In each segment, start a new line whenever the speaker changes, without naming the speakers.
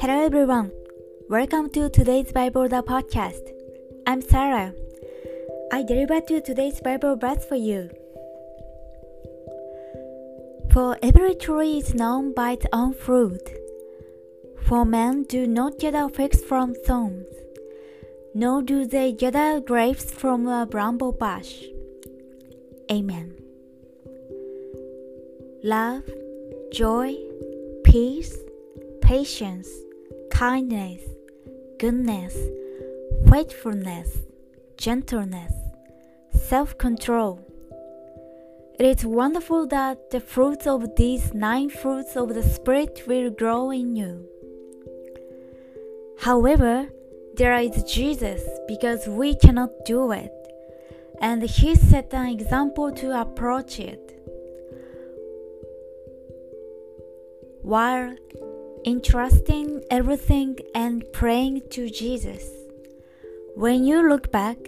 Hello everyone. Welcome to today's Bible the podcast. I'm Sarah. I deliver to today's Bible verse for you. For every tree is known by its own fruit. For men do not gather figs from thorns, nor do they gather grapes from a bramble bush. Amen. Love, joy, peace, patience, kindness, goodness, faithfulness, gentleness, self control. It is wonderful that the fruits of these nine fruits of the Spirit will grow in you. However, there is Jesus because we cannot do it, and He set an example to approach it. While entrusting everything and praying to Jesus. When you look back,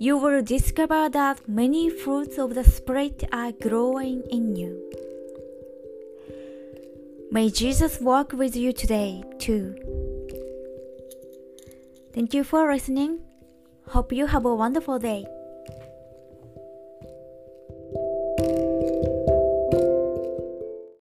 you will discover that many fruits of the Spirit are growing in you. May Jesus walk with you today, too. Thank you for listening. Hope you have a wonderful day.